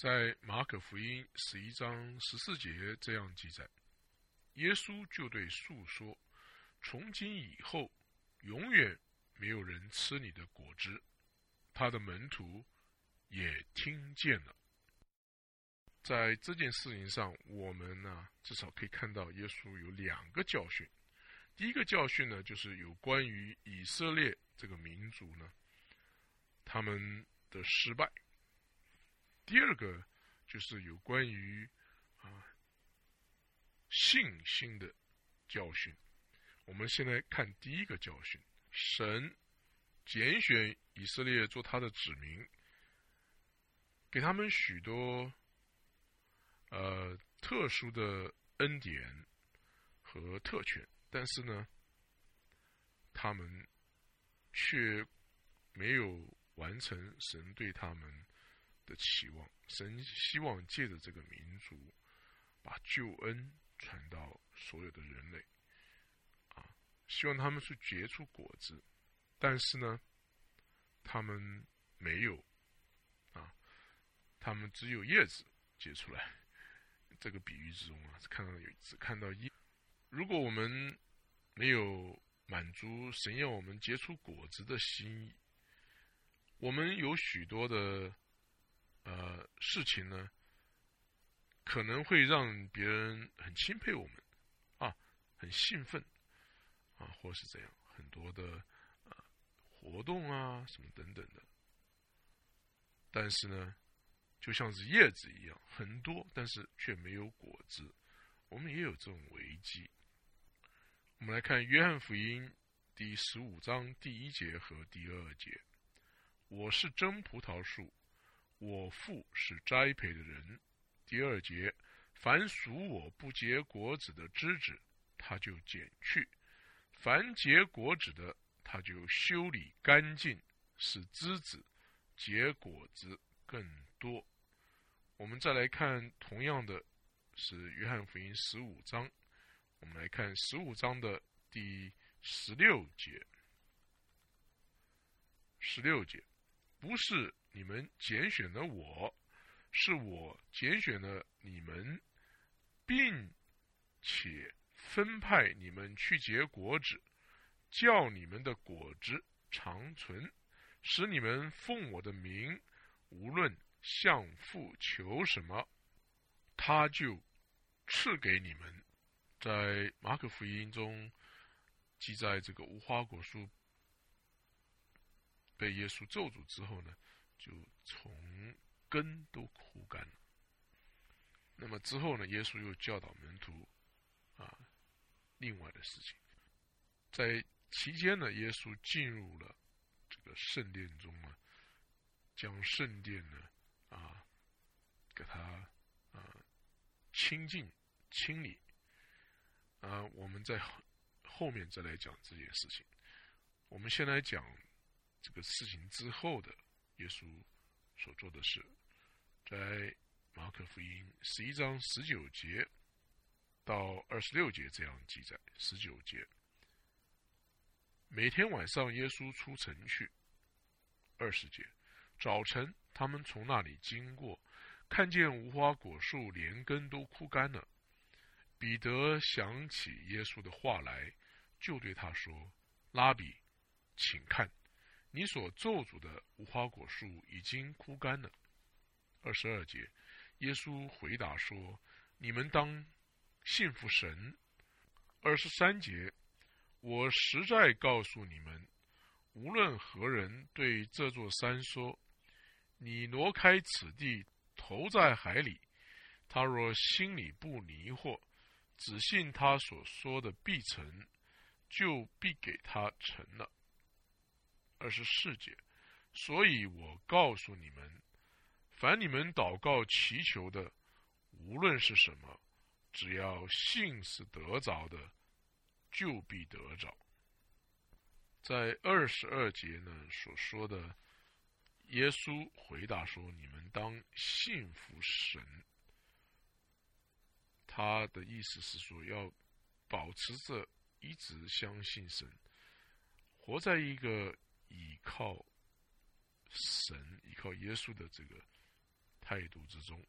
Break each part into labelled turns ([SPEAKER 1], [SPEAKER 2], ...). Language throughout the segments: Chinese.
[SPEAKER 1] 在马可福音十一章十四节这样记载：耶稣就对树说：“从今以后，永远没有人吃你的果汁。”他的门徒也听见了。在这件事情上，我们呢至少可以看到耶稣有两个教训。第一个教训呢，就是有关于以色列这个民族呢，他们的失败；第二个就是有关于啊信心的教训。我们先来看第一个教训：神拣选以色列做他的子民，给他们许多。呃，特殊的恩典和特权，但是呢，他们却没有完成神对他们的期望。神希望借着这个民族，把救恩传到所有的人类，啊，希望他们去结出果子，但是呢，他们没有，啊，他们只有叶子结出来。这个比喻之中啊，看到有只看到一。如果我们没有满足神要我们结出果子的心意，我们有许多的呃事情呢，可能会让别人很钦佩我们啊，很兴奋啊，或是怎样很多的呃活动啊什么等等的，但是呢。就像是叶子一样，很多，但是却没有果子。我们也有这种危机。我们来看《约翰福音》第十五章第一节和第二节：“我是真葡萄树，我父是栽培的人。”第二节：“凡属我不结果子的枝子，他就剪去；凡结果子的，他就修理干净，使枝子结果子更多。”我们再来看，同样的是《约翰福音》十五章。我们来看十五章的第十六节。十六节，不是你们拣选了我，是我拣选了你们，并且分派你们去结果子，叫你们的果子长存，使你们奉我的名，无论。向父求什么，他就赐给你们。在马可福音中记载，这个无花果树被耶稣咒诅之后呢，就从根都枯干了。那么之后呢，耶稣又教导门徒啊，另外的事情。在期间呢，耶稣进入了这个圣殿中啊，将圣殿呢。啊，给他啊清净清理啊，我们在后面再来讲这件事情。我们先来讲这个事情之后的耶稣所做的事，在马可福音十一章十九节到二十六节这样记载。十九节，每天晚上耶稣出城去。二十节，早晨。他们从那里经过，看见无花果树连根都枯干了。彼得想起耶稣的话来，就对他说：“拉比，请看，你所咒诅的无花果树已经枯干了。”二十二节，耶稣回答说：“你们当信服神。”二十三节，我实在告诉你们，无论何人对这座山说，你挪开此地，投在海里。他若心里不迷惑，只信他所说的必成，就必给他成了。二十四节，所以我告诉你们，凡你们祷告祈求的，无论是什么，只要信是得着的，就必得着。在二十二节呢所说的。耶稣回答说：“你们当信服神。”他的意思是说，要保持着一直相信神，活在一个依靠神、依靠耶稣的这个态度之中。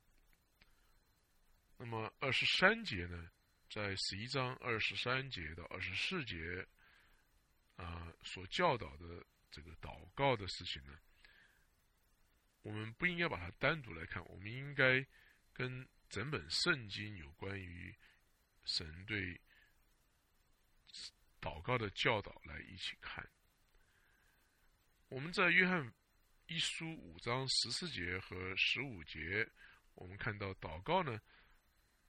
[SPEAKER 1] 那么二十三节呢，在十一章二十三节到二十四节啊所教导的这个祷告的事情呢，我们不应该把它单独来看，我们应该跟整本圣经有关于神对祷告的教导来一起看。我们在约翰一书五章十四节和十五节，我们看到祷告呢，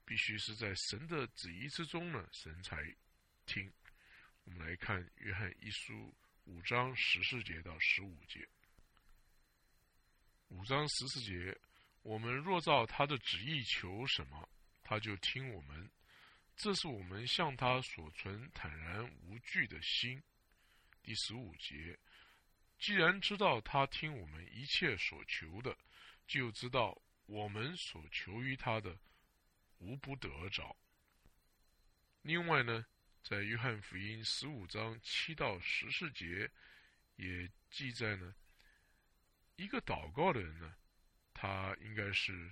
[SPEAKER 1] 必须是在神的旨意之中呢，神才听。我们来看约翰一书五章十四节到十五节。五章十四节，我们若照他的旨意求什么，他就听我们。这是我们向他所存坦然无惧的心。第十五节。既然知道他听我们一切所求的，就知道我们所求于他的无不得着。另外呢，在约翰福音十五章七到十四节也记载呢，一个祷告的人呢，他应该是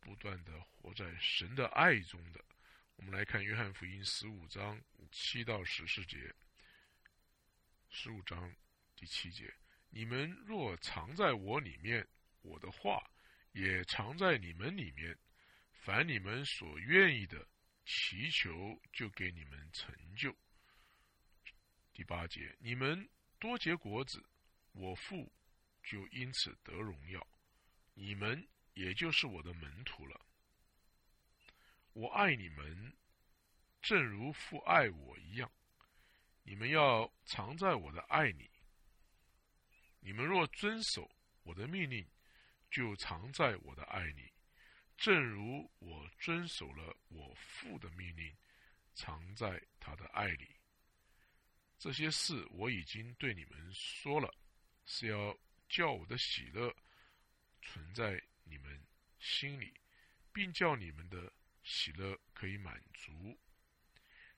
[SPEAKER 1] 不断的活在神的爱中的。我们来看约翰福音十五章七到十四节，十五章。第七节，你们若藏在我里面，我的话也藏在你们里面。凡你们所愿意的，祈求就给你们成就。第八节，你们多结果子，我父就因此得荣耀，你们也就是我的门徒了。我爱你们，正如父爱我一样。你们要藏在我的爱里。你们若遵守我的命令，就藏在我的爱里，正如我遵守了我父的命令，藏在他的爱里。这些事我已经对你们说了，是要叫我的喜乐存在你们心里，并叫你们的喜乐可以满足。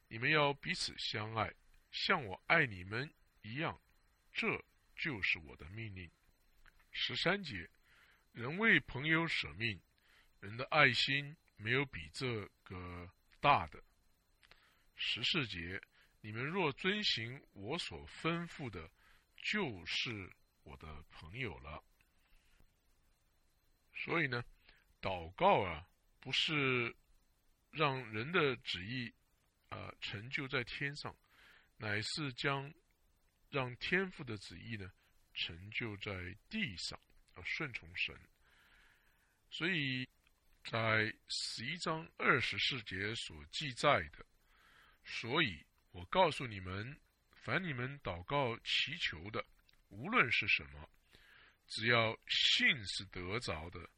[SPEAKER 1] 你们要彼此相爱，像我爱你们一样。这。就是我的命令。十三节，人为朋友舍命，人的爱心没有比这个大的。十四节，你们若遵行我所吩咐的，就是我的朋友了。所以呢，祷告啊，不是让人的旨意啊成就在天上，乃是将。让天父的旨意呢成就在地上，啊，顺从神。所以在十一章二十四节所记载的，所以我告诉你们，凡你们祷告祈求的，无论是什么，只要信是得着的，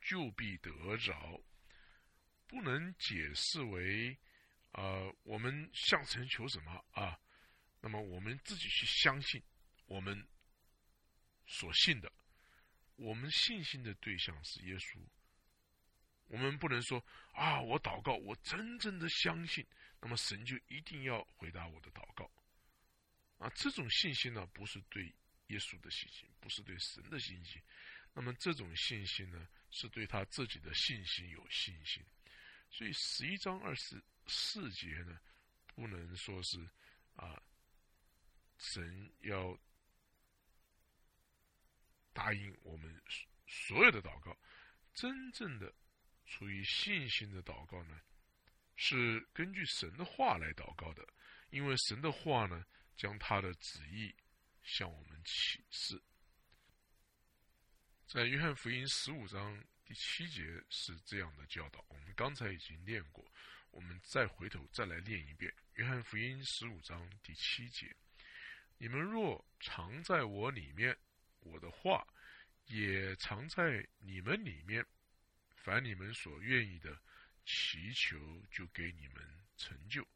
[SPEAKER 1] 就必得着。不能解释为，啊，我们向神求什么啊？那么我们自己去相信我们所信的，我们信心的对象是耶稣。我们不能说啊，我祷告，我真正的相信，那么神就一定要回答我的祷告。啊，这种信心呢，不是对耶稣的信心，不是对神的信心。那么这种信心呢，是对他自己的信心有信心。所以十一章二十四节呢，不能说是啊。神要答应我们所有的祷告，真正的出于信心的祷告呢，是根据神的话来祷告的，因为神的话呢，将他的旨意向我们启示。在约翰福音十五章第七节是这样的教导，我们刚才已经念过，我们再回头再来念一遍。约翰福音十五章第七节。你们若藏在我里面，我的话也藏在你们里面。凡你们所愿意的，祈求就给你们成就。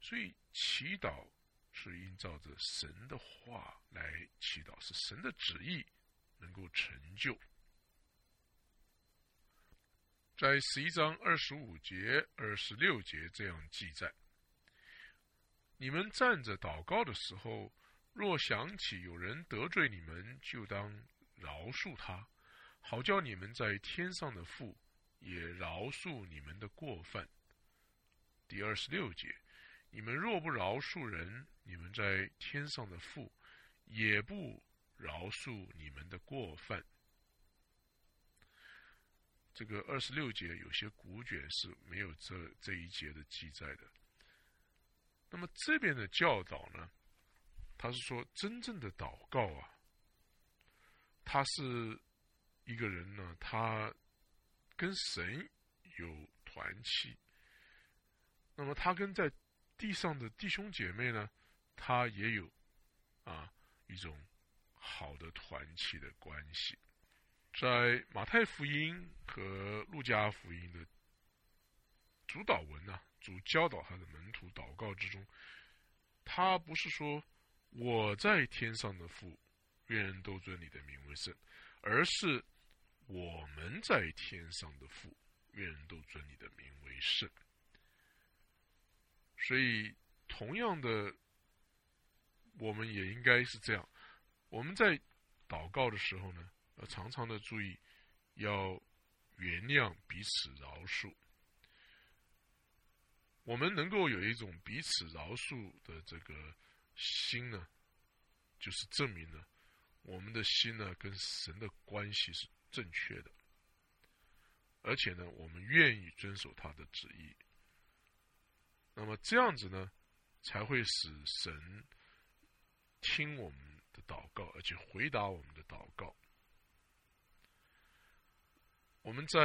[SPEAKER 1] 所以祈祷是依照着神的话来祈祷，是神的旨意能够成就。在十一章二十五节、二十六节这样记载：你们站着祷告的时候。若想起有人得罪你们，就当饶恕他，好叫你们在天上的父也饶恕你们的过犯。第二十六节，你们若不饶恕人，你们在天上的父也不饶恕你们的过犯。这个二十六节有些古卷是没有这这一节的记载的。那么这边的教导呢，他是说真正的祷告啊，他是。一个人呢，他跟神有团契，那么他跟在地上的弟兄姐妹呢，他也有啊一种好的团契的关系。在马太福音和路加福音的主导文呢，主教导他的门徒祷告之中，他不是说我在天上的父，愿人都尊你的名为圣，而是。我们在天上的父，愿人都尊你的名为圣。所以，同样的，我们也应该是这样。我们在祷告的时候呢，要常常的注意，要原谅彼此饶恕。我们能够有一种彼此饶恕的这个心呢，就是证明了我们的心呢跟神的关系是。正确的，而且呢，我们愿意遵守他的旨意。那么这样子呢，才会使神听我们的祷告，而且回答我们的祷告。我们在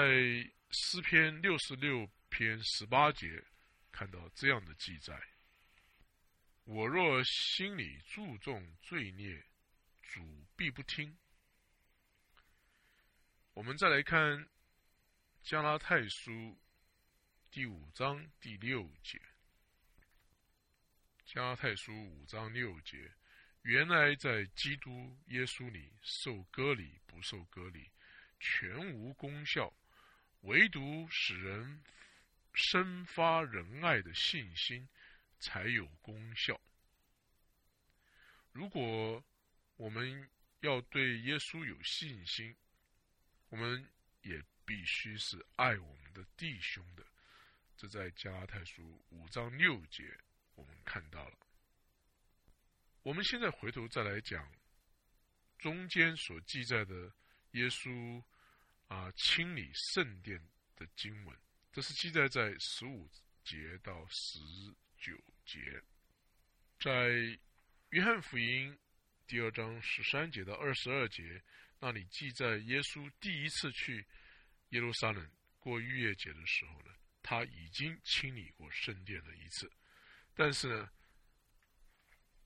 [SPEAKER 1] 诗篇六十六篇十八节看到这样的记载：我若心里注重罪孽，主必不听。我们再来看《加拉太书》第五章第六节，《加拉太书》五章六节，原来在基督耶稣里受割礼不受割礼，全无功效，唯独使人生发仁爱的信心才有功效。如果我们要对耶稣有信心，我们也必须是爱我们的弟兄的，这在加拉太书五章六节我们看到了。我们现在回头再来讲中间所记载的耶稣啊清理圣殿的经文，这是记载在十五节到十九节，在约翰福音第二章十三节到二十二节。那里记载，耶稣第一次去耶路撒冷过逾越节的时候呢，他已经清理过圣殿了一次，但是呢，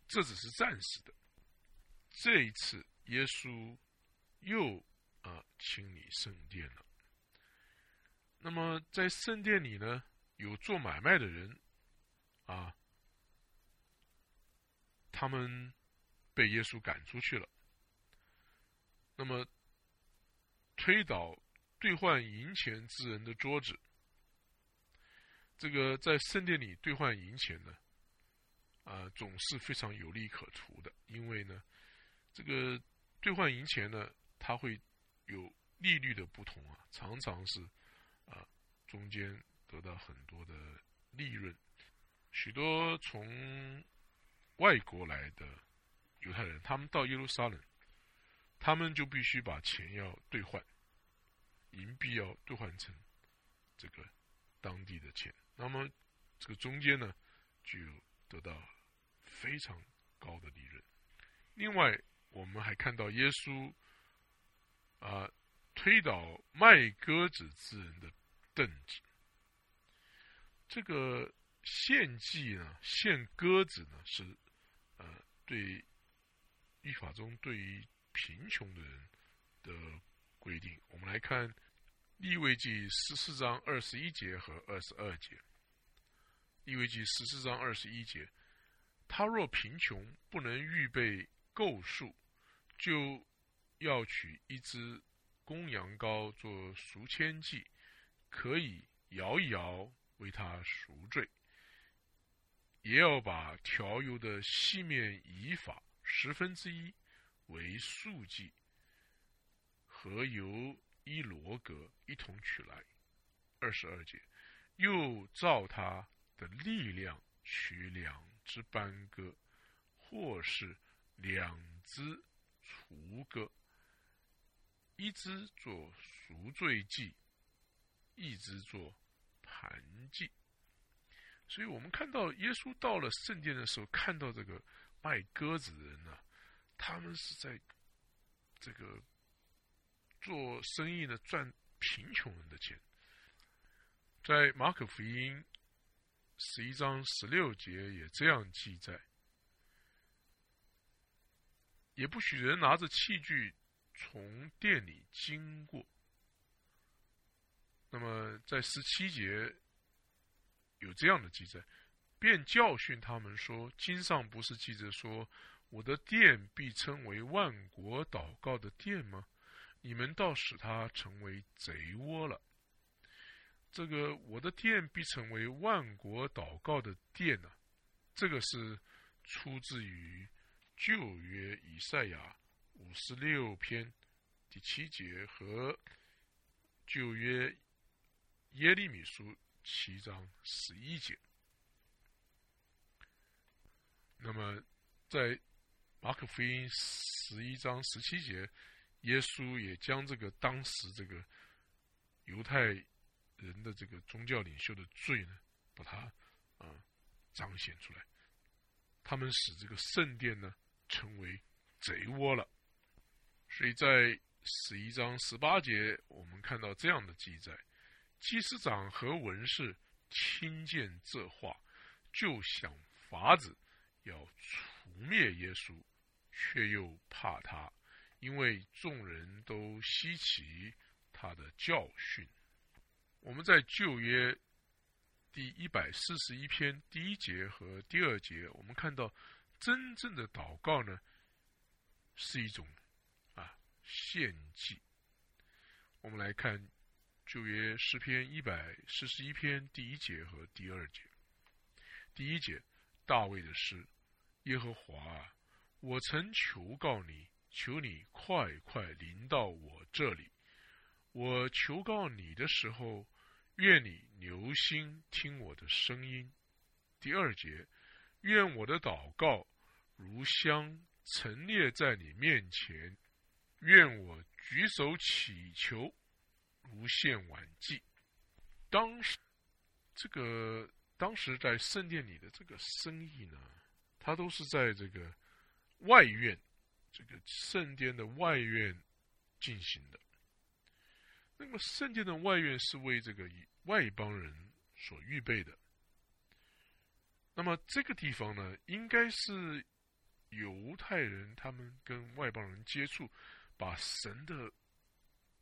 [SPEAKER 1] 这只是暂时的。这一次，耶稣又啊清理圣殿了。那么，在圣殿里呢，有做买卖的人啊，他们被耶稣赶出去了。那么，推倒兑换银钱之人的桌子，这个在圣殿里兑换银钱呢，啊，总是非常有利可图的。因为呢，这个兑换银钱呢，它会有利率的不同啊，常常是啊，中间得到很多的利润。许多从外国来的犹太人，他们到耶路撒冷。他们就必须把钱要兑换，银币要兑换成这个当地的钱，那么这个中间呢，就得到非常高的利润。另外，我们还看到耶稣啊推倒卖鸽子之人的凳子，这个献祭呢，献鸽子呢，是对律法中对于贫穷的人的规定，我们来看利未记十四章二十一节和二十二节。利未记十四章二十一节，他若贫穷不能预备够数，就要取一只公羊羔做赎愆祭，可以摇一摇为他赎罪，也要把调油的细面以法十分之一。为素祭，和油一罗格一同取来。二十二节，又照他的力量取两只斑鸽，或是两只雏鸽，一只做赎罪祭，一只做盘祭。所以我们看到耶稣到了圣殿的时候，看到这个卖鸽子的人呢，他们是在这个做生意呢，赚贫穷人的钱。在马可福音十一章十六节也这样记载：也不许人拿着器具从店里经过。那么在十七节。有这样的记载，便教训他们说：“经上不是记着说，我的殿必称为万国祷告的殿吗？你们倒使它成为贼窝了。这个我的殿必成为万国祷告的殿呢？这个是出自于旧约以赛亚五十六篇第七节和旧约耶利米书。”七章十一节。那么，在马可福音十一章十七节，耶稣也将这个当时这个犹太人的这个宗教领袖的罪呢，把它啊彰显出来。他们使这个圣殿呢成为贼窝了。所以在十一章十八节，我们看到这样的记载。祭司长和文士听见这话，就想法子要除灭耶稣，却又怕他，因为众人都稀奇他的教训。我们在旧约第一百四十一篇第一节和第二节，我们看到真正的祷告呢，是一种啊献祭。我们来看。旧约诗篇一百四十一篇第一节和第二节。第一节，大卫的诗：耶和华啊，我曾求告你，求你快快临到我这里。我求告你的时候，愿你留心听我的声音。第二节，愿我的祷告如香陈列在你面前，愿我举手祈求。无限晚祭，当时这个当时在圣殿里的这个生意呢，他都是在这个外院，这个圣殿的外院进行的。那么圣殿的外院是为这个外邦人所预备的。那么这个地方呢，应该是犹太人他们跟外邦人接触，把神的。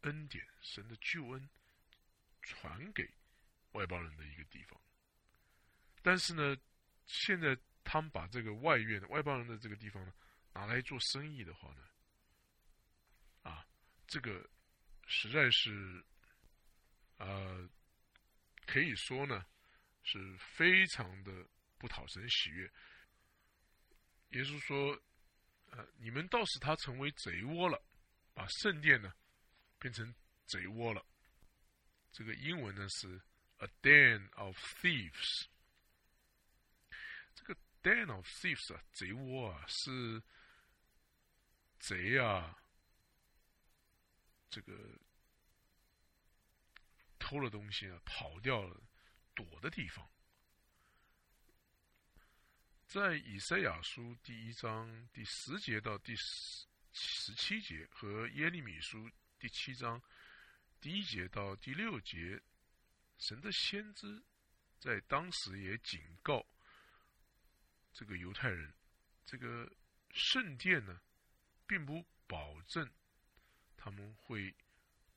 [SPEAKER 1] 恩典，神的救恩传给外邦人的一个地方。但是呢，现在他们把这个外院的外邦人的这个地方呢，拿来做生意的话呢，啊，这个实在是，呃，可以说呢，是非常的不讨神喜悦。耶稣说：“呃，你们倒使他成为贼窝了，把圣殿呢。”变成贼窝了。这个英文呢是 a den of thieves。这个 den of thieves 啊，贼窝啊，是贼啊，这个偷了东西啊，跑掉了，躲的地方。在以赛亚书第一章第十节到第十十七节和耶利米书。第七章第一节到第六节，神的先知在当时也警告这个犹太人：这个圣殿呢，并不保证他们会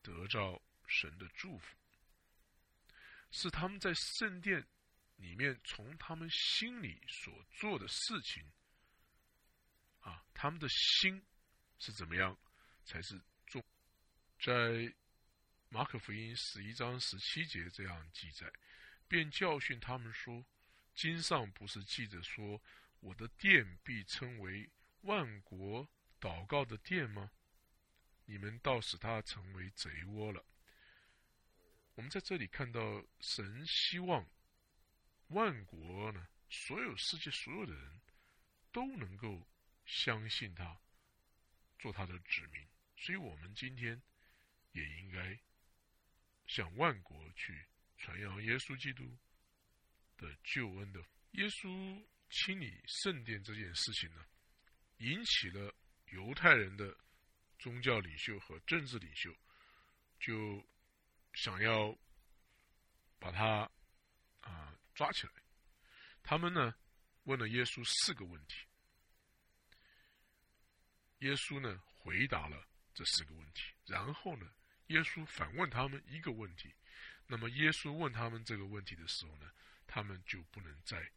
[SPEAKER 1] 得到神的祝福，是他们在圣殿里面从他们心里所做的事情啊，他们的心是怎么样才是。在马可福音十一章十七节这样记载，便教训他们说：“经上不是记着说，我的殿必称为万国祷告的殿吗？你们倒使他成为贼窝了。我们在这里看到，神希望万国呢，所有世界所有的人都能够相信他，做他的子民。所以，我们今天也应该向万国去传扬耶稣基督的救恩的。耶稣清理圣殿这件事情呢，引起了犹太人的宗教领袖和政治领袖，就。想要把他啊抓起来，他们呢问了耶稣四个问题，耶稣呢回答了这四个问题，然后呢耶稣反问他们一个问题，那么耶稣问他们这个问题的时候呢，他们就不能再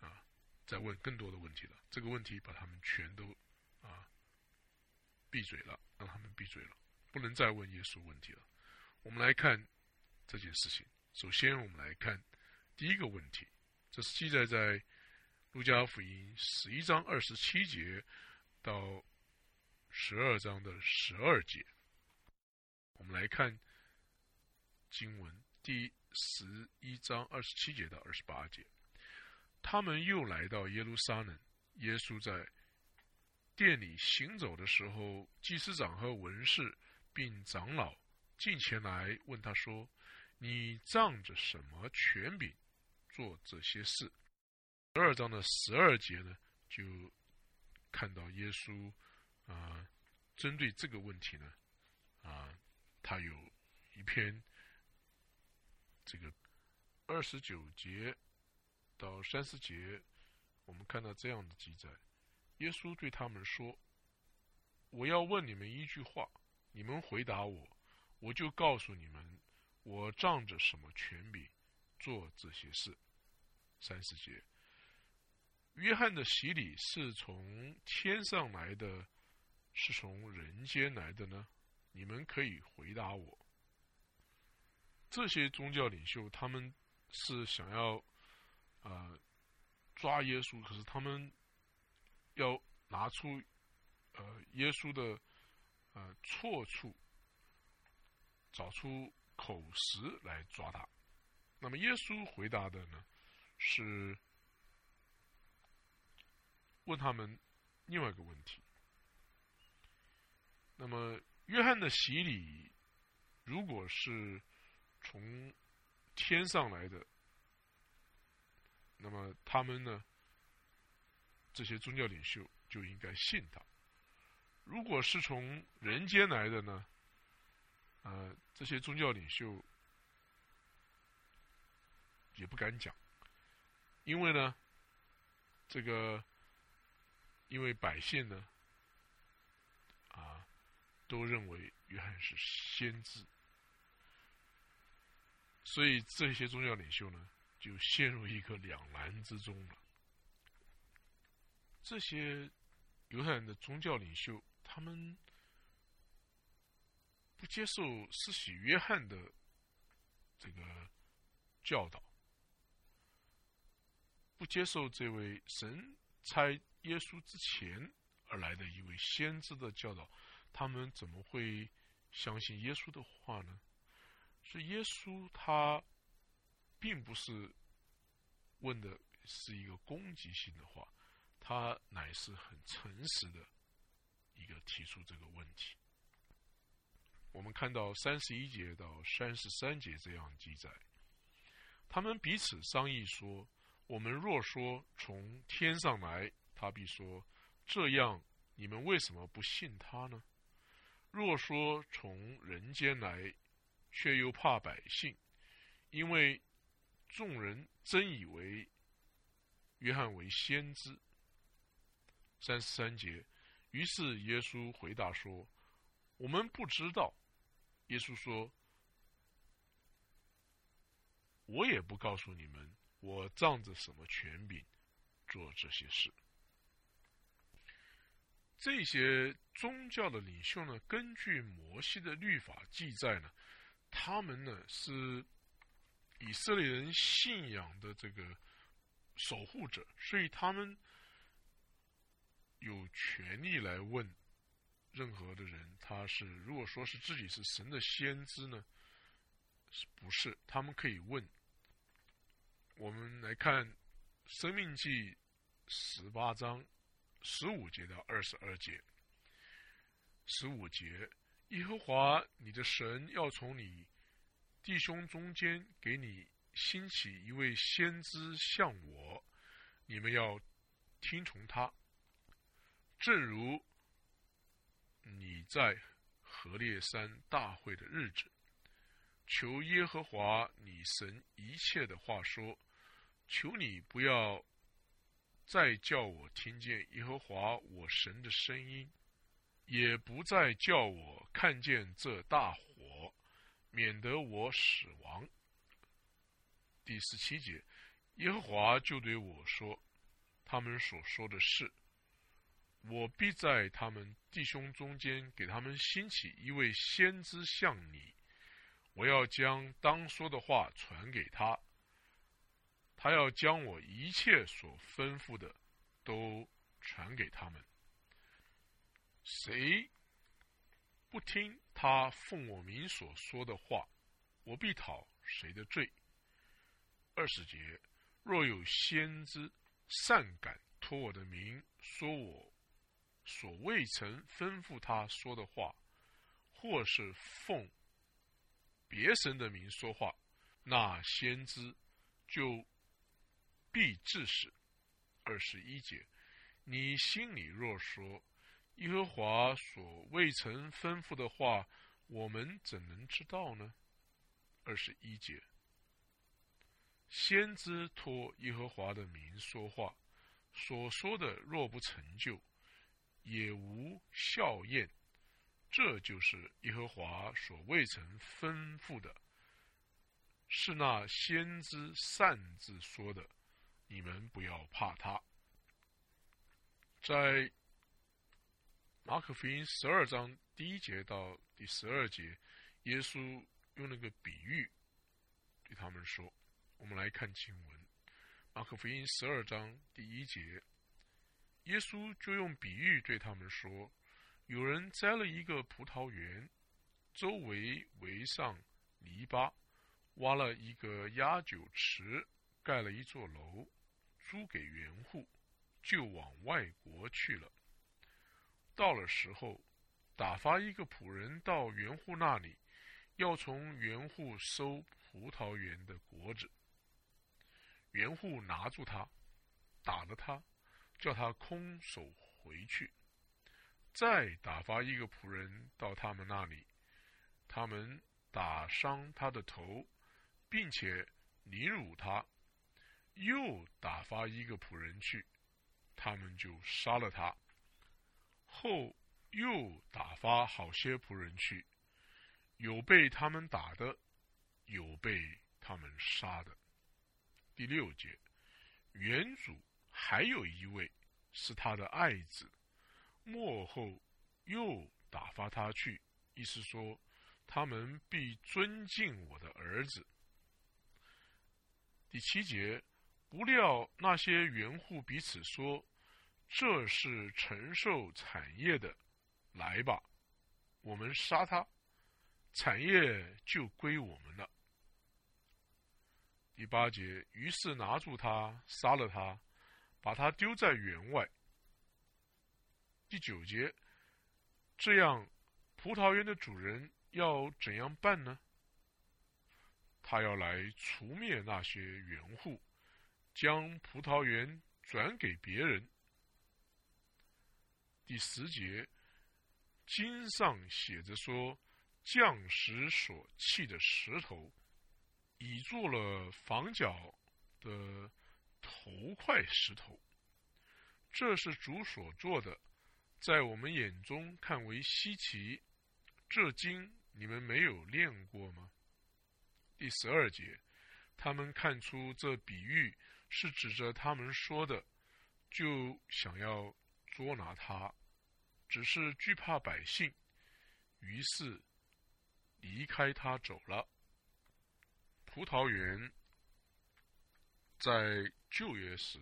[SPEAKER 1] 啊再问更多的问题了，这个问题把他们全都啊闭嘴了，让他们闭嘴了，不能再问耶稣问题了。我们来看这件事情。首先，我们来看第一个问题，这是记载在路加福音十一章二十七节到十二章的十二节。我们来看经文第十一章二十七节到二十八节。他们又来到耶路撒冷，耶稣在店里行走的时候，祭司长和文士并长老。进前来问他说：“你仗着什么权柄做这些事？”十二章的十二节呢，就看到耶稣啊，针对这个问题呢，啊，他有一篇这个二十九节到三十节，我们看到这样的记载：耶稣对他们说：“我要问你们一句话，你们回答我。”我就告诉你们，我仗着什么权柄做这些事。三十节，约翰的洗礼是从天上来的，是从人间来的呢？你们可以回答我。这些宗教领袖他们是想要啊抓耶稣，可是他们要拿出呃耶稣的呃错处。找出口实来抓他。那么耶稣回答的呢，是问他们另外一个问题。那么约翰的洗礼，如果是从天上来的，那么他们呢，这些宗教领袖就应该信他；如果是从人间来的呢？呃，这些宗教领袖也不敢讲，因为呢，这个因为百姓呢，都认为约翰是先知，所以这些宗教领袖呢，就陷入一个两难之中了。这些犹太人的宗教领袖，他们。不接受施洗约翰的这个教导，不接受这位神差耶稣之前而来的一位先知的教导，他们怎么会相信耶稣的话呢？是耶稣他并不是问的是一个攻击性的话，他乃是很诚实的一个提出这个问题。我们看到三十一节到三十三节这样记载，他们彼此商议说：“我们若说从天上来，他必说：这样你们为什么不信他呢？若说从人间来，却又怕百姓，因为众人真以为约翰为先知。”三十三节，于是耶稣回答说。我们不知道，耶稣说：“我也不告诉你们，我仗着什么权柄做这些事。”这些宗教的领袖呢，根据摩西的律法记载呢，他们呢是以色列人信仰的这个守护者，所以他们有权利来问。任何的人，他是如果说是自己是神的先知呢，不是？他们可以问。我们来看《生命记》十八章十五节到二十二节。十五节，耶和华你的神要从你弟兄中间给你兴起一位先知像我，你们要听从他，正如。你在何烈山大会的日子，求耶和华你神一切的话说，求你不要再叫我听见耶和华我神的声音，也不再叫我看见这大火，免得我死亡。第十七节，耶和华就对我说：“他们所说的事。”我必在他们弟兄中间给他们兴起一位先知像你，我要将当说的话传给他，他要将我一切所吩咐的都传给他们。谁不听他奉我名所说的话，我必讨谁的罪。二十节，若有先知善敢托我的名说我。所未曾吩咐他说的话，或是奉别神的名说话，那先知就必致死。二十一节，你心里若说耶和华所未曾吩咐的话，我们怎能知道呢？二十一节，先知托耶和华的名说话，所说的若不成就。也无效验，这就是耶和华所未曾吩咐的，是那先知擅自说的。你们不要怕他。在马可福音十二章第一节到第十二节，耶稣用那个比喻对他们说：“我们来看经文，马可福音十二章第一节。”耶稣就用比喻对他们说：“有人栽了一个葡萄园，周围围上篱笆，挖了一个压酒池，盖了一座楼，租给园户，就往外国去了。到了时候，打发一个仆人到园户那里，要从园户收葡萄园的果子。园户拿住他，打了他。”叫他空手回去，再打发一个仆人到他们那里，他们打伤他的头，并且凌辱他，又打发一个仆人去，他们就杀了他。后又打发好些仆人去，有被他们打的，有被他们杀的。第六节，原主。还有一位是他的爱子，末后又打发他去，意思说他们必尊敬我的儿子。第七节，不料那些园户彼此说：“这是承受产业的，来吧，我们杀他，产业就归我们了。”第八节，于是拿住他，杀了他。把他丢在园外。第九节，这样，葡萄园的主人要怎样办呢？他要来除灭那些园户，将葡萄园转给别人。第十节，经上写着说，匠石所砌的石头，已做了房角的。头块石头，这是主所做的，在我们眼中看为稀奇。这经你们没有练过吗？第十二节，他们看出这比喻是指着他们说的，就想要捉拿他，只是惧怕百姓，于是离开他走了。葡萄园。在旧约时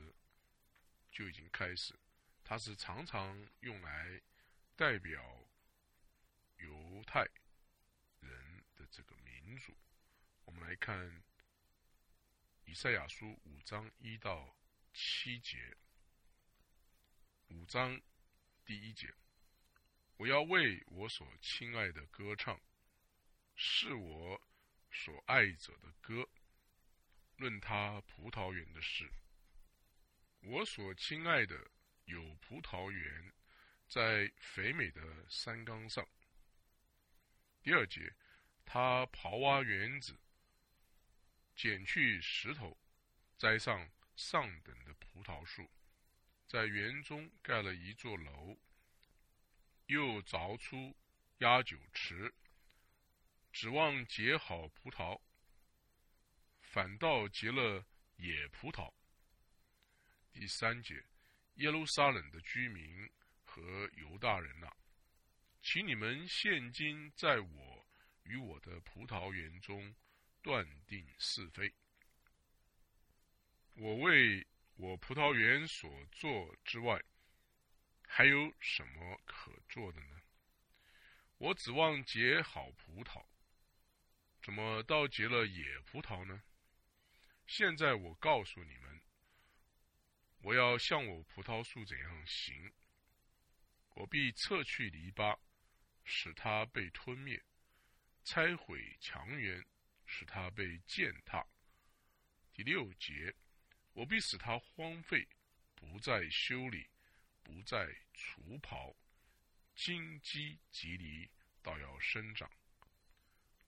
[SPEAKER 1] 就已经开始，它是常常用来代表犹太人的这个民族。我们来看以赛亚书五章一到七节。五章第一节，我要为我所亲爱的歌唱，是我所爱者的歌。论他葡萄园的事，我所亲爱的有葡萄园，在肥美的山冈上。第二节，他刨挖园子，捡去石头，栽上上等的葡萄树，在园中盖了一座楼，又凿出压酒池，指望结好葡萄。反倒结了野葡萄。第三节，耶路撒冷的居民和犹大人呐，请你们现今在我与我的葡萄园中断定是非。我为我葡萄园所做之外，还有什么可做的呢？我指望结好葡萄，怎么倒结了野葡萄呢？现在我告诉你们，我要像我葡萄树怎样行，我必撤去篱笆，使它被吞灭；拆毁墙垣，使它被践踏。第六节，我必使它荒废，不再修理，不再除刨，荆棘棘藜倒要生长。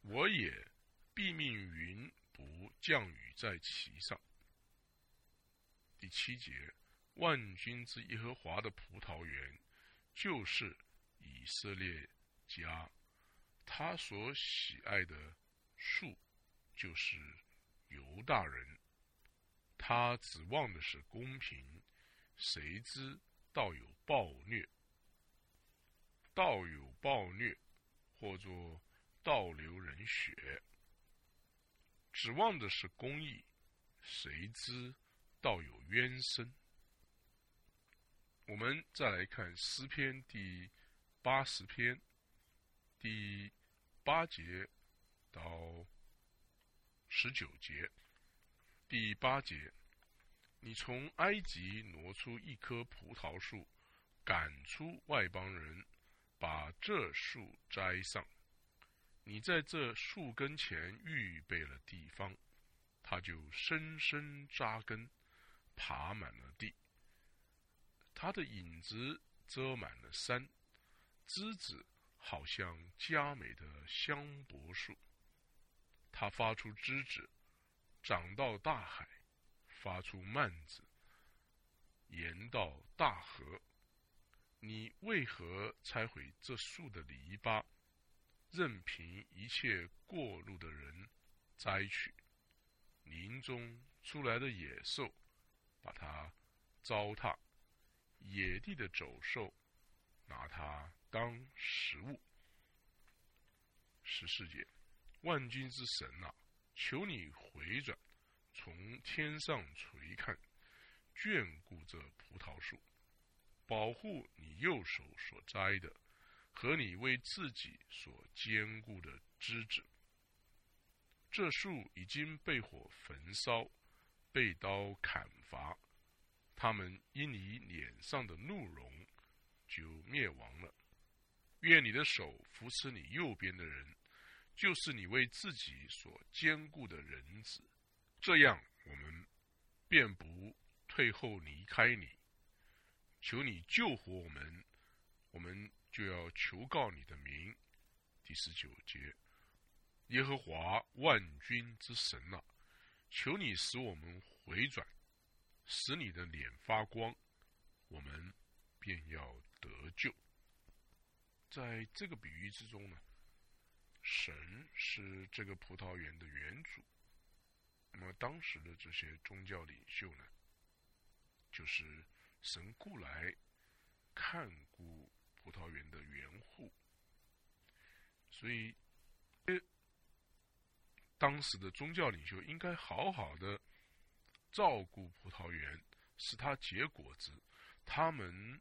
[SPEAKER 1] 我也必命云。不降雨在其上。第七节，万军之耶和华的葡萄园，就是以色列家，他所喜爱的树，就是犹大人。他指望的是公平，谁知道有暴虐，道有暴虐，或作倒流人血。指望的是公义，谁知道有冤声？我们再来看诗篇第八十篇第八节到十九节。第八节，你从埃及挪出一棵葡萄树，赶出外邦人，把这树栽上。你在这树根前预备了地方，它就深深扎根，爬满了地。它的影子遮满了山，枝子好像佳美的香柏树。它发出枝子，长到大海，发出蔓子，延到大河。你为何拆毁这树的篱笆？任凭一切过路的人摘取，林中出来的野兽把它糟蹋，野地的走兽拿它当食物。十四节，万军之神呐，求你回转，从天上垂看，眷顾这葡萄树，保护你右手所摘的。和你为自己所坚固的枝子，这树已经被火焚烧，被刀砍伐，他们因你脸上的怒容就灭亡了。愿你的手扶持你右边的人，就是你为自己所坚固的人子，这样我们便不退后离开你。求你救活我们，我们。就要求告你的名，第十九节，耶和华万军之神啊，求你使我们回转，使你的脸发光，我们便要得救。在这个比喻之中呢，神是这个葡萄园的园主，那么当时的这些宗教领袖呢，就是神雇来看顾。葡萄园的园户，所以，呃当时的宗教领袖应该好好的照顾葡萄园，使它结果子。他们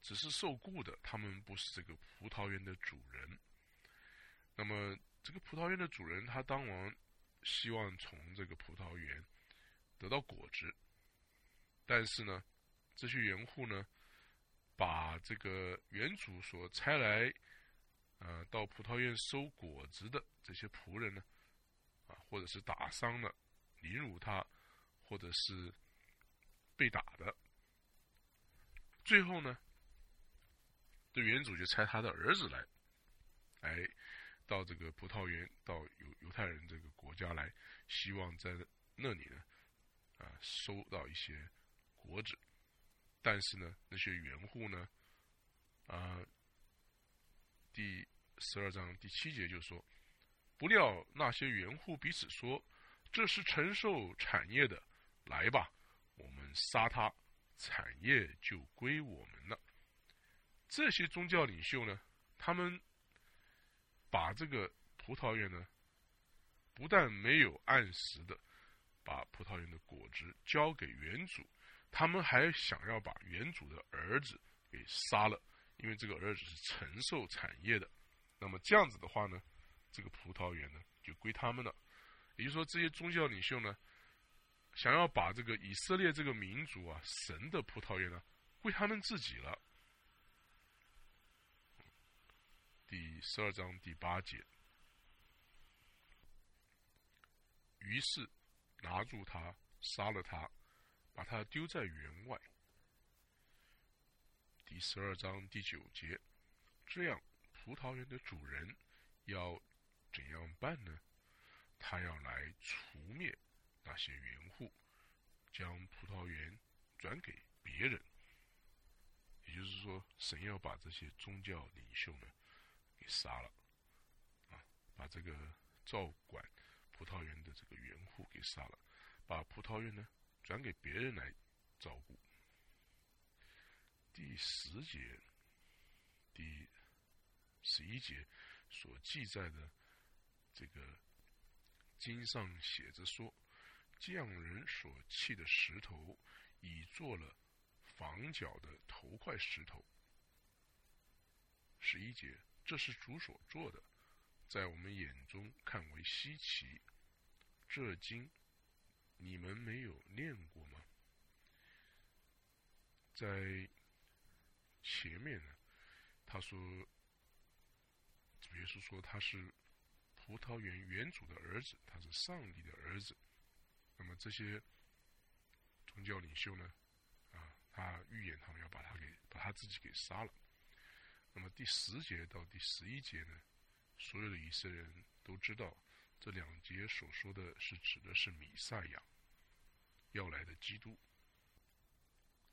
[SPEAKER 1] 只是受雇的，他们不是这个葡萄园的主人。那么，这个葡萄园的主人，他当然希望从这个葡萄园得到果子，但是呢，这些园户呢，把这个园主所差来，呃，到葡萄园收果子的这些仆人呢，啊，或者是打伤了、凌辱他，或者是被打的，最后呢，这园主就差他的儿子来，来。到这个葡萄园，到犹犹太人这个国家来，希望在那里呢，啊，收到一些果子。但是呢，那些园户呢，啊，第十二章第七节就说，不料那些园户彼此说：“这是承受产业的，来吧，我们杀他，产业就归我们了。”这些宗教领袖呢，他们。把这个葡萄园呢，不但没有按时的把葡萄园的果子交给原主，他们还想要把原主的儿子给杀了，因为这个儿子是承受产业的。那么这样子的话呢，这个葡萄园呢就归他们了。也就是说，这些宗教领袖呢，想要把这个以色列这个民族啊，神的葡萄园呢，归他们自己了。第十二章第八节，于是拿住他，杀了他，把他丢在园外。第十二章第九节，这样葡萄园的主人要怎样办呢？他要来除灭那些园户，将葡萄园转给别人。也就是说，神要把这些宗教领袖呢。给杀了，啊，把这个照管葡萄园的这个园户给杀了，把葡萄园呢转给别人来照顾。第十节、第十一节所记载的这个经上写着说，匠人所砌的石头已做了房角的头块石头。十一节。这是主所做的，在我们眼中看为稀奇。这经你们没有念过吗？在前面呢，他说，主耶稣说他是葡萄园园主的儿子，他是上帝的儿子。那么这些宗教领袖呢，啊，他预言他们要把他给把他自己给杀了。那么第十节到第十一节呢，所有的以色列人都知道，这两节所说的是指的是弥赛亚要来的基督。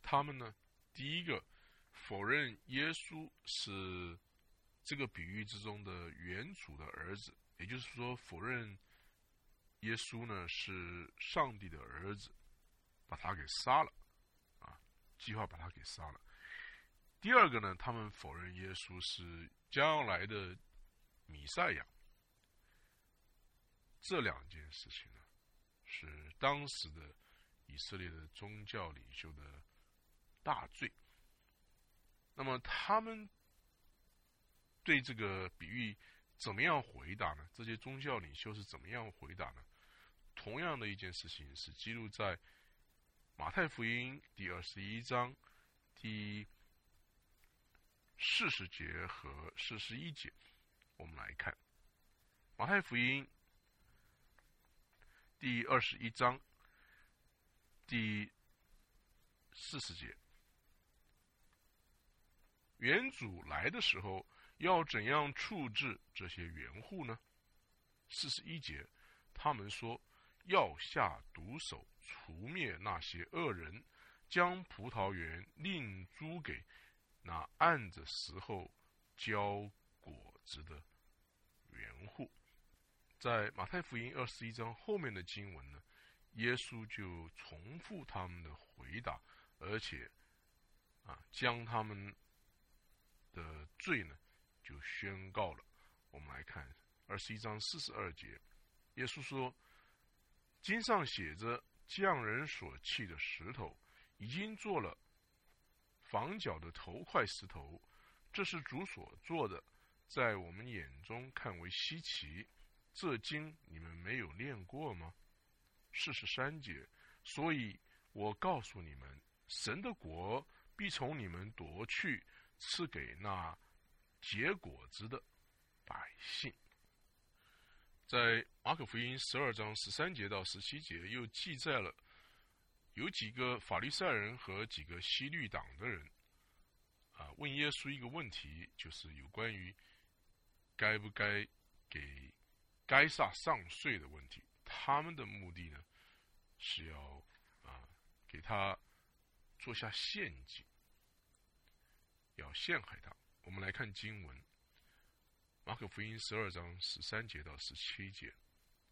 [SPEAKER 1] 他们呢，第一个否认耶稣是这个比喻之中的原主的儿子，也就是说，否认耶稣呢是上帝的儿子，把他给杀了，啊，计划把他给杀了。第二个呢，他们否认耶稣是将来的弥赛亚。这两件事情呢，是当时的以色列的宗教领袖的大罪。那么他们对这个比喻怎么样回答呢？这些宗教领袖是怎么样回答呢？同样的一件事情是记录在马太福音第二十一章第。四十节和四十一节，我们来看《马太福音》第二十一章第四十节。原主来的时候，要怎样处置这些园户呢？四十一节，他们说要下毒手，除灭那些恶人，将葡萄园另租给。那按着时候交果子的缘故，在马太福音二十一章后面的经文呢，耶稣就重复他们的回答，而且啊，将他们的罪呢就宣告了。我们来看二十一章四十二节，耶稣说：“经上写着，匠人所砌的石头已经做了。”房角的头块石头，这是主所做的，在我们眼中看为稀奇。这经你们没有念过吗？四十三节，所以我告诉你们，神的国必从你们夺去，赐给那结果子的百姓。在马可福音十二章十三节到十七节，又记载了有几个法利赛人和几个西律党的人，啊，问耶稣一个问题，就是有关于该不该给该撒上税的问题。他们的目的呢？是要啊给他做下陷阱，要陷害他。我们来看经文，《马可福音》十二章十三节到十七节。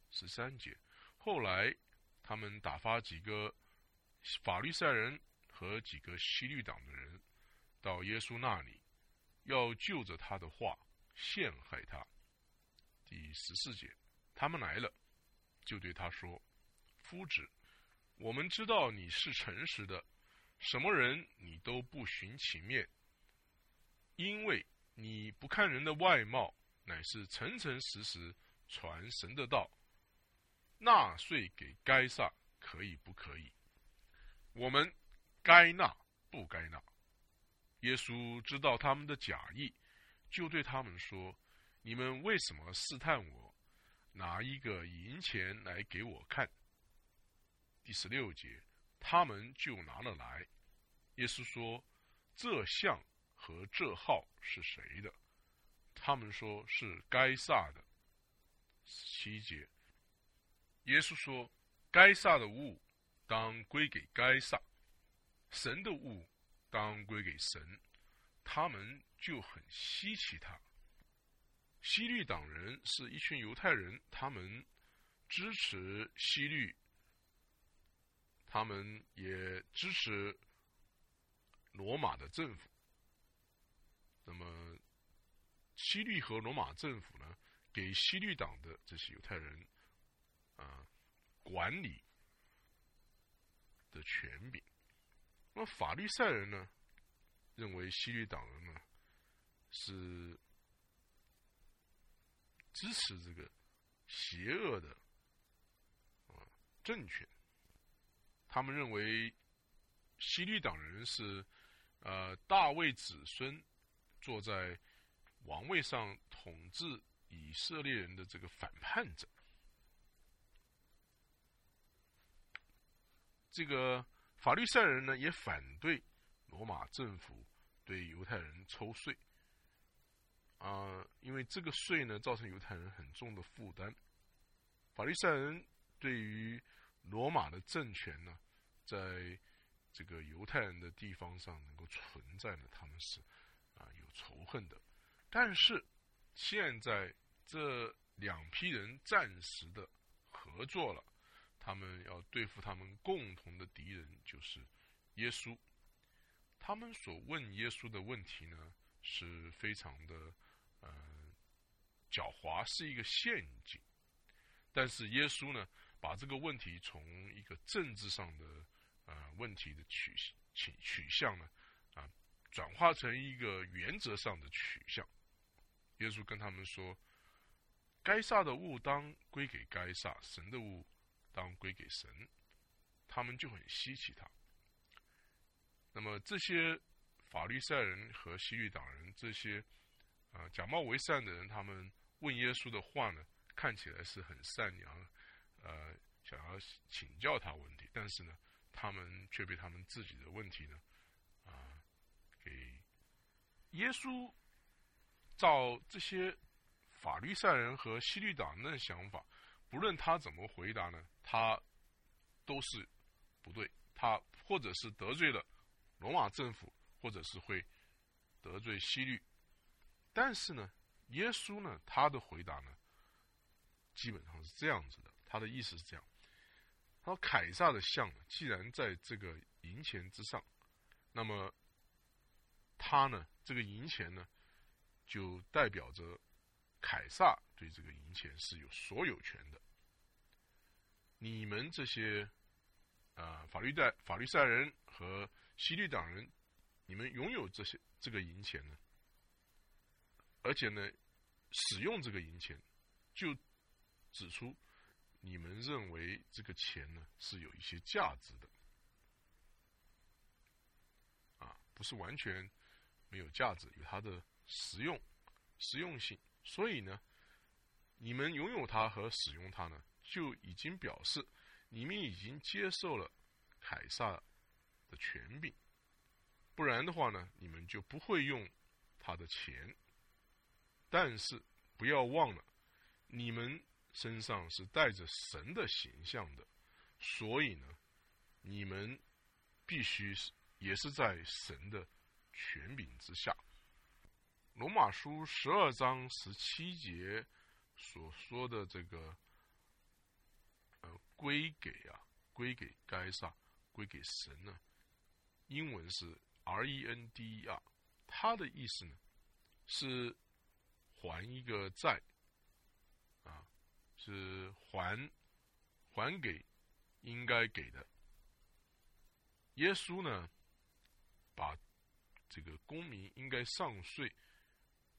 [SPEAKER 1] 十三节，后来他们打发几个法律赛人和几个西律党的人到耶稣那里，要就着他的话陷害他。第十四节，他们来了，就对他说：“夫子。”我们知道你是诚实的，什么人你都不寻情面，因为你不看人的外貌，乃是诚诚实实传神的道。纳税给该撒可以不可以？我们该纳不该纳？耶稣知道他们的假意，就对他们说：“你们为什么试探我？拿一个银钱来给我看。”第十六节，他们就拿了来。耶稣说：“这像和这号是谁的？”他们说是该撒的。七节，耶稣说：“该撒的物当归给该撒，神的物当归给神。”他们就很稀奇他。西律党人是一群犹太人，他们支持西律。他们也支持罗马的政府。那么，西律和罗马政府呢，给西律党的这些犹太人啊管理的权柄。那么，法律赛人呢，认为西律党人呢是支持这个邪恶的啊政权。他们认为西律党人是呃大卫子孙坐在王位上统治以色列人的这个反叛者。这个法律赛人呢也反对罗马政府对犹太人抽税啊，因为这个税呢造成犹太人很重的负担。法律赛人对于罗马的政权呢，在这个犹太人的地方上能够存在呢，他们是啊有仇恨的。但是现在这两批人暂时的合作了，他们要对付他们共同的敌人，就是耶稣。他们所问耶稣的问题呢，是非常的呃狡猾，是一个陷阱。但是耶稣呢？把这个问题从一个政治上的啊问题的取取取向呢啊转化成一个原则上的取向。耶稣跟他们说：“该撒的物当归给该撒，神的物当归给神。”他们就很稀奇他。那么这些法律赛人和西律党人这些啊假冒为善的人，他们问耶稣的话呢，看起来是很善良。呃，想要请教他问题，但是呢，他们却被他们自己的问题呢，啊，给耶稣照这些法律赛人和西律党人的想法，不论他怎么回答呢，他都是不对，他或者是得罪了罗马政府，或者是会得罪西律，但是呢，耶稣呢，他的回答呢，基本上是这样子的。他的意思是这样：他说，凯撒的像既然在这个银钱之上，那么他呢，这个银钱呢，就代表着凯撒对这个银钱是有所有权的。你们这些啊法律代法律赛人和西律党人你们拥有这些这个银钱呢，而且呢，使用这个银钱，就指出你们认为这个钱呢是有一些价值的，啊，不是完全没有价值，有它的实用实用性。所以呢，你们拥有它和使用它呢，就已经表示你们已经接受了凯撒的权柄。不然的话呢，你们就不会用他的钱。但是不要忘了，你们身上是带着神的形象的，所以呢，你们必须是也是在神的权柄之下。罗马书十二章十七节所说的这个，呃，归给啊，归给该撒，归给神呢，英文是。R.E.N.D.E.R. 它的意思呢，是还一个债，啊，是还还给应该给的。耶稣呢，把这个公民应该上税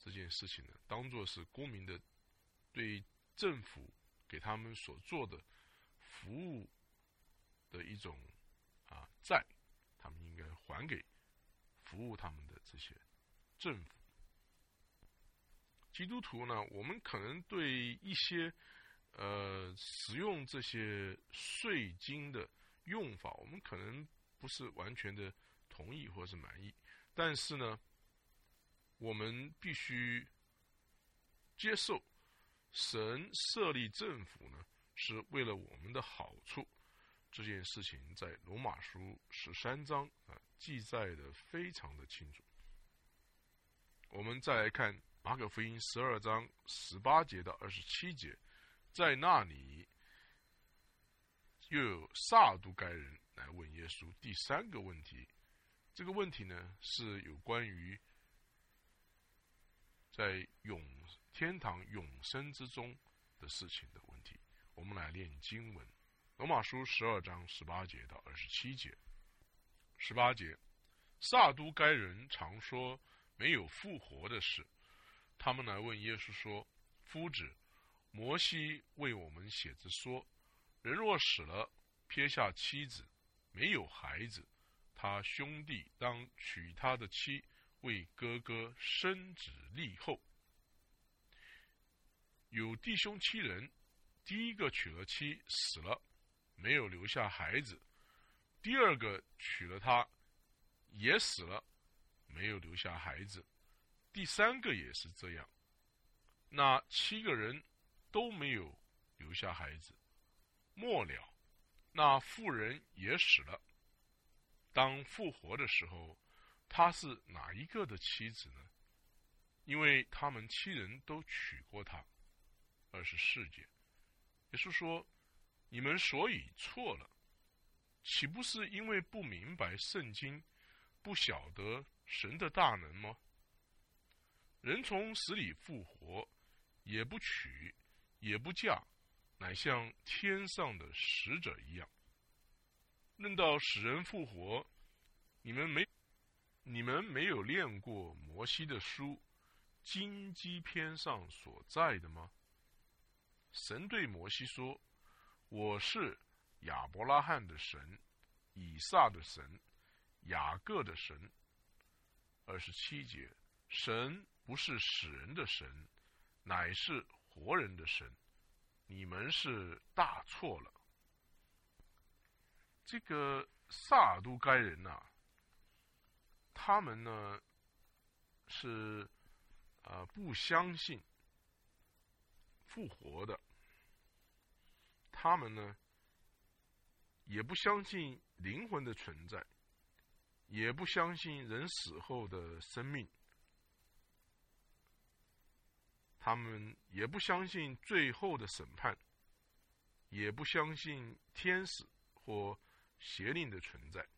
[SPEAKER 1] 这件事情呢，当做是公民的对政府给他们所做的服务的一种啊债，他们应该还给。服务他们的这些政府，基督徒呢？我们可能对一些呃使用这些税金的用法，我们可能不是完全的同意或是满意。但是呢，我们必须接受神设立政府呢，是为了我们的好处。这件事情在罗马书十三章啊。记载的非常的清楚。我们再来看马可福音十二章十八节到二十七节，在那里又有撒都该人来问耶稣第三个问题。这个问题呢是有关于在永天堂永生之中的事情的问题。我们来念经文：罗马书十二章十八节到二十七节。十八节，撒都该人常说没有复活的事。他们来问耶稣说：“夫子，摩西为我们写着说，人若死了，撇下妻子，没有孩子，他兄弟当娶他的妻，为哥哥生子立后。有弟兄七人，第一个娶了妻，死了，没有留下孩子。”第二个娶了她，也死了，没有留下孩子。第三个也是这样，那七个人都没有留下孩子。末了，那妇人也死了。当复活的时候，他是哪一个的妻子呢？因为他们七人都娶过她。二十四节，也是说，你们所以错了。岂不是因为不明白圣经，不晓得神的大能吗？人从死里复活，也不娶，也不嫁，乃像天上的使者一样。论到使人复活，你们没，你们没有念过摩西的书《金鸡篇》上所在的吗？神对摩西说：“我是。”亚伯拉罕的神，以撒的神，雅各的神。二十七节，神不是死人的神，乃是活人的神。你们是大错了。这个萨都该人呐，他们呢是啊不相信复活的，他们呢。也不相信灵魂的存在，也不相信人死后的生命，他们也不相信最后的审判，也不相信天使或邪灵的存在。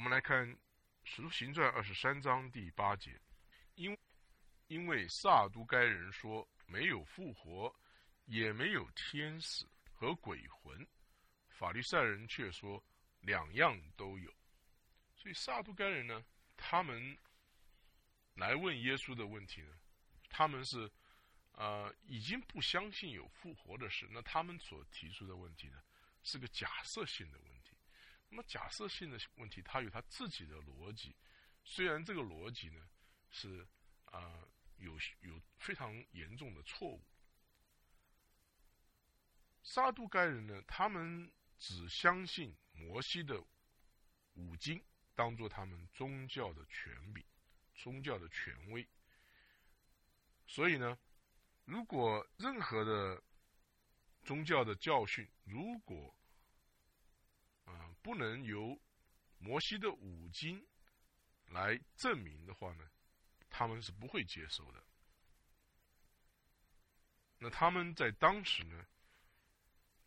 [SPEAKER 1] 我们来看《使徒行传》二十三章第八节，因因为撒都该人说没有复活。也没有天使和鬼魂，法利赛人却说两样都有。所以撒都该人呢，他们来问耶稣的问题呢，他们是呃已经不相信有复活的事。那他们所提出的问题呢，是个假设性的问题。那么假设性的问题，它有它自己的逻辑，虽然这个逻辑呢是啊有有非常严重的错误。撒都该人呢，他们只相信摩西的五经。当做他们宗教的权柄、宗教的权威，所以呢，如果任何的宗教的教训，如果不能由摩西的五经来证明的话呢，他们是不会接受的。那他们在当时呢，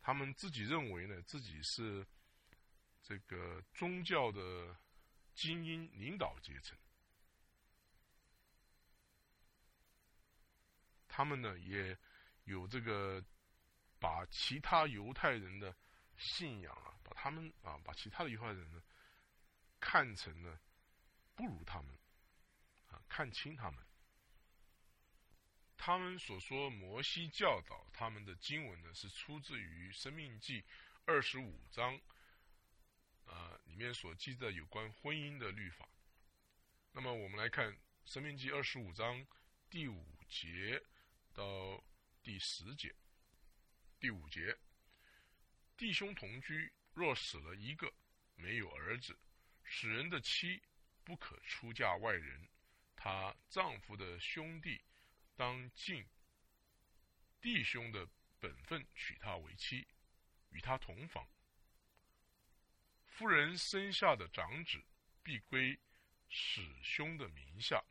[SPEAKER 1] 他们自己认为呢，自己是这个宗教的。精英领导阶层，他们呢也有这个把其他犹太人的信仰啊，把他们啊，把其他的犹太人呢看成呢不如他们啊，看轻他们。他们所说摩西教导他们的经文呢，是出自于《生命记》二十五章。啊，里面所记的有关婚姻的律法。那么我们来看《生命记》二十五章第五节到第十节。第五节，弟兄同居，若死了一个，没有儿子，使人的妻不可出嫁外人，她丈夫的兄弟当尽弟兄的本分，娶她为妻，与她同房。夫人生下的长子必归始兄的名下，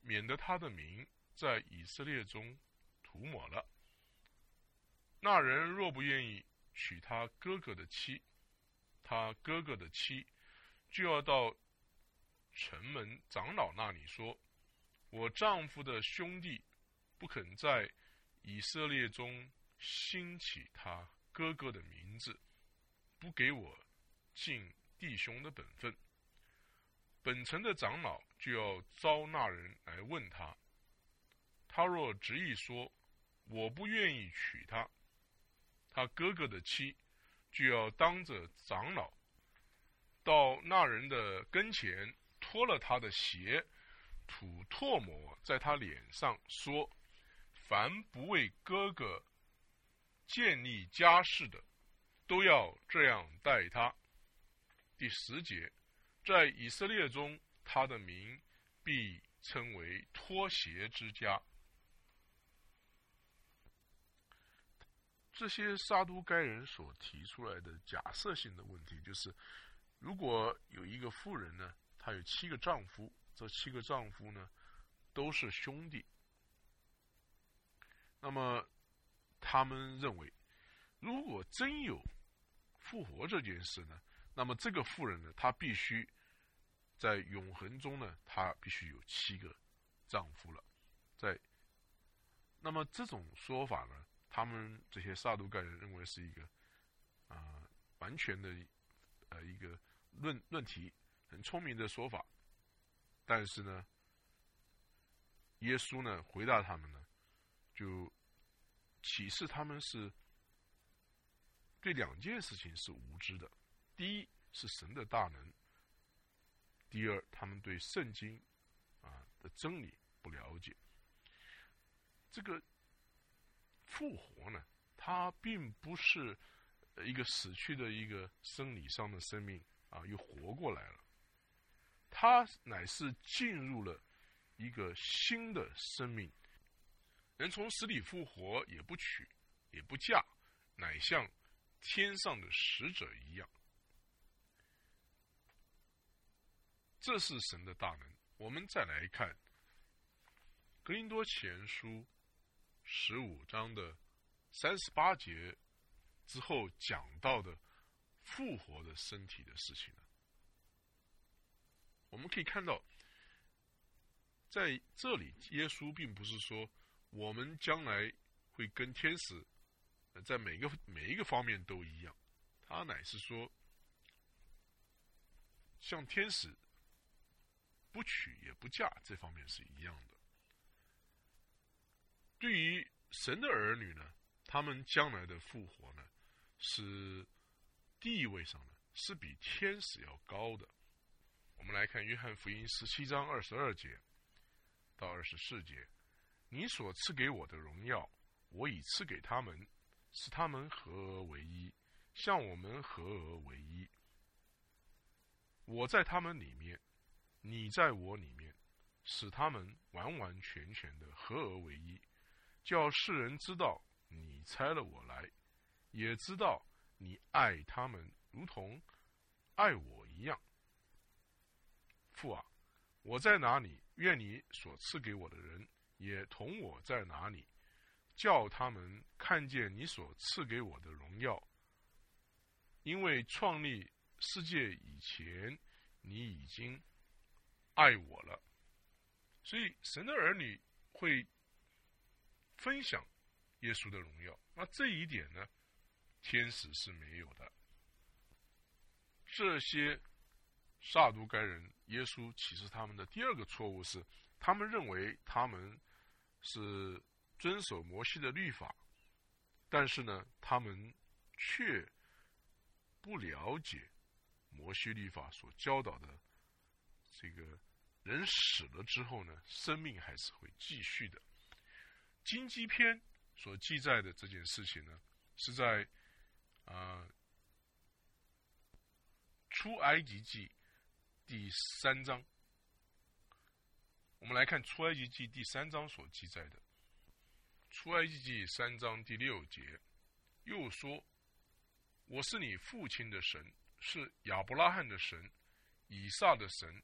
[SPEAKER 1] 免得他的名在以色列中涂抹了。那人若不愿意娶他哥哥的妻，他哥哥的妻就要到城门长老那里说：“我丈夫的兄弟不肯在以色列中兴起他哥哥的名字，不给我。”尽弟兄的本分，本城的长老就要招那人来问他。他若执意说我不愿意娶她，他哥哥的妻就要当着长老到那人的跟前，脱了他的鞋，吐唾沫在他脸上，说：凡不为哥哥建立家室的，都要这样待他。第十节，在以色列中，他的名必称为脱鞋之家。这些沙都该人所提出来的假设性的问题，就是如果有一个妇人呢，她有七个丈夫，这七个丈夫呢都是兄弟，那么他们认为，如果真有复活这件事呢？那么这个妇人呢，她必须在永恒中呢，她必须有七个丈夫了。在那么这种说法呢，他们这些萨都盖人认为是一个啊完全的呃一个论论题，很聪明的说法。但是呢，耶稣呢回答他们呢，就启示他们是对两件事情是无知的。第一是神的大能，第二他们对圣经啊的真理不了解。这个复活呢，它并不是一个死去的一个生理上的生命啊又活过来了，它乃是进入了一个新的生命，人从死里复活，也不娶也不嫁，乃像天上的使者一样。这是神的大能。我们再来看《格林多前书》十五章的三十八节之后讲到的复活的身体的事情呢？我们可以看到，在这里，耶稣并不是说我们将来会跟天使在每个每一个方面都一样，他乃是说像天使不娶也不嫁这方面是一样的。对于神的儿女呢，他们将来的复活呢，是地位上呢是比天使要高的。我们来看约翰福音十七章二十二节到二十四节：“你所赐给我的荣耀，我已赐给他们，使他们合而为一，像我们合而为一。我在他们里面，你在我里面，使他们完完全全的合而为一。”叫世人知道你猜了我来，也知道你爱他们如同爱我一样。父啊，我在哪里，愿你所赐给我的人也同我在哪里，叫他们看见你所赐给我的荣耀。因为创立世界以前，你已经爱我了，所以神的儿女会。分享耶稣的荣耀，那这一点呢，天使是没有的。这些撒都该人，耶稣启示他们的第二个错误是，他们认为他们是遵守摩西的律法，但是呢，他们却不了解摩西律法所教导的，这个人死了之后呢，生命还是会继续的。经济篇所记载的这件事情呢，是在啊出埃及记第三章。我们来看出埃及记第三章所记载的。出埃及记三章第六节又说：“我是你父亲的神，是亚伯拉罕的神，以撒的神，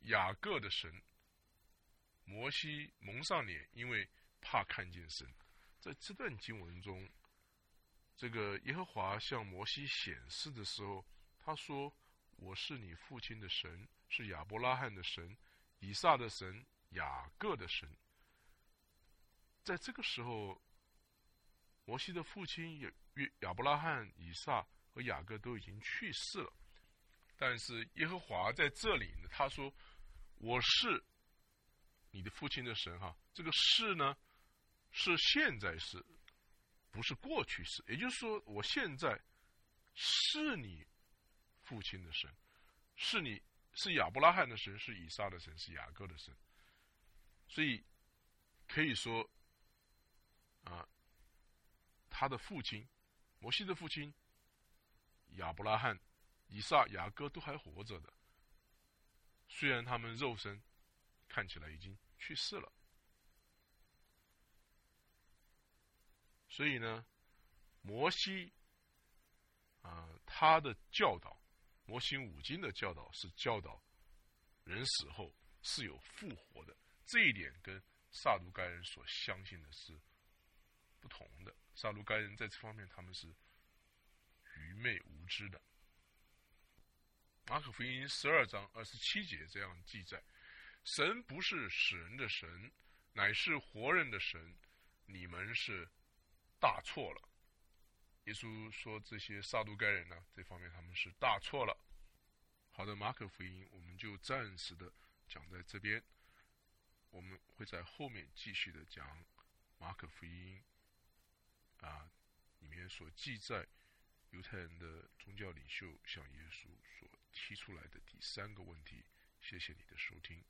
[SPEAKER 1] 雅各的神。”摩西蒙上脸，因为。怕看见神，在这段经文中，这个耶和华向摩西显示的时候，他说：“我是你父亲的神，是亚伯拉罕的神，以撒的神，雅各的神。”在这个时候，摩西的父亲也亚亚伯拉罕、以撒和雅各都已经去世了，但是耶和华在这里呢，他说：“我是你的父亲的神。”哈，这个“是”呢？是现在是，不是过去式？也就是说，我现在是你父亲的神，是你是亚伯拉罕的神，是以撒的神，是雅各的神。所以可以说，啊，他的父亲摩西的父亲亚伯拉罕、以撒、雅各都还活着的，虽然他们肉身看起来已经去世了。所以呢，摩西啊，他的教导，摩西五经的教导是教导人死后是有复活的。这一点跟萨鲁该人所相信的是不同的。萨鲁该人在这方面他们是愚昧无知的。马可福音十二章二十七节这样记载：神不是死人的神，乃是活人的神。你们是。大错了，耶稣说这些撒都该人呢，这方面他们是大错了。好的，马可福音我们就暂时的讲在这边，我们会在后面继续的讲马可福音啊里面所记载犹太人的宗教领袖向耶稣所提出来的第三个问题。谢谢你的收听。